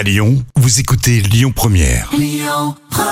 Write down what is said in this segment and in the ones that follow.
À Lyon, vous écoutez Lyon Première. Lyon Première.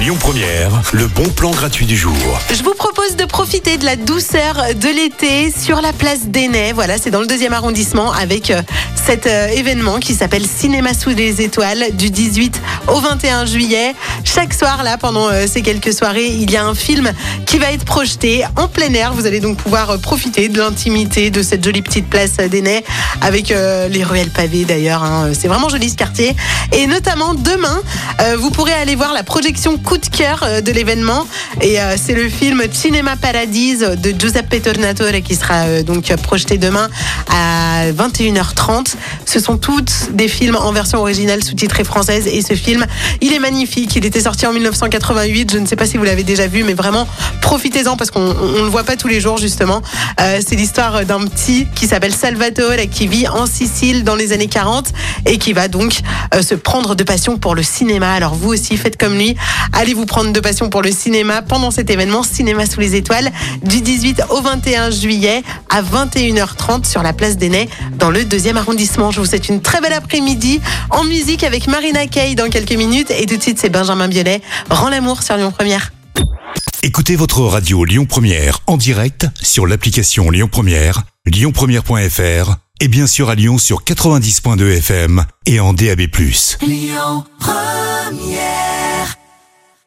Lyon Première, le bon plan gratuit du jour. Je vous propose de profiter de la douceur de l'été sur la place d'Enay. Voilà, c'est dans le deuxième arrondissement avec euh, cet euh, événement qui s'appelle Cinéma sous les étoiles du 18 au 21 juillet. Chaque soir, là, pendant euh, ces quelques soirées, il y a un film qui va être projeté en plein air. Vous allez donc pouvoir euh, profiter de l'intimité de cette jolie petite place d'Enay avec les ruelles pavées d'ailleurs. hein. C'est vraiment joli ce quartier. Et notamment demain, euh, vous pourrez aller voir la projection coup de cœur euh, de l'événement. Et euh, c'est le film Cinema Paradiso de Giuseppe Tornatore qui sera euh, donc projeté demain à 21h30. Ce sont toutes des films en version originale sous-titrée française. Et ce film, il est magnifique. Il était sorti en 1988. Je ne sais pas si vous l'avez déjà vu, mais vraiment profitez-en parce qu'on on le voit pas tous les jours justement. C'est l'histoire d'un petit qui s'appelle Salvatore qui vit en Sicile dans les années 40 et qui va donc se prendre de passion pour le cinéma. Alors vous aussi faites comme lui, allez vous prendre de passion pour le cinéma pendant cet événement Cinéma sous les étoiles du 18 au 21 juillet à 21h30 sur la place d'Enay dans le deuxième arrondissement. Je vous souhaite une très belle après-midi en musique avec Marina Kaye dans quelques minutes et tout de suite c'est Benjamin Biolay. Rends l'amour sur Lyon Première. Écoutez votre radio Lyon Première en direct sur l'application Lyon Première, lyonpremière.fr et bien sûr à Lyon sur 90.2 FM et en DAB+. Lyon Première.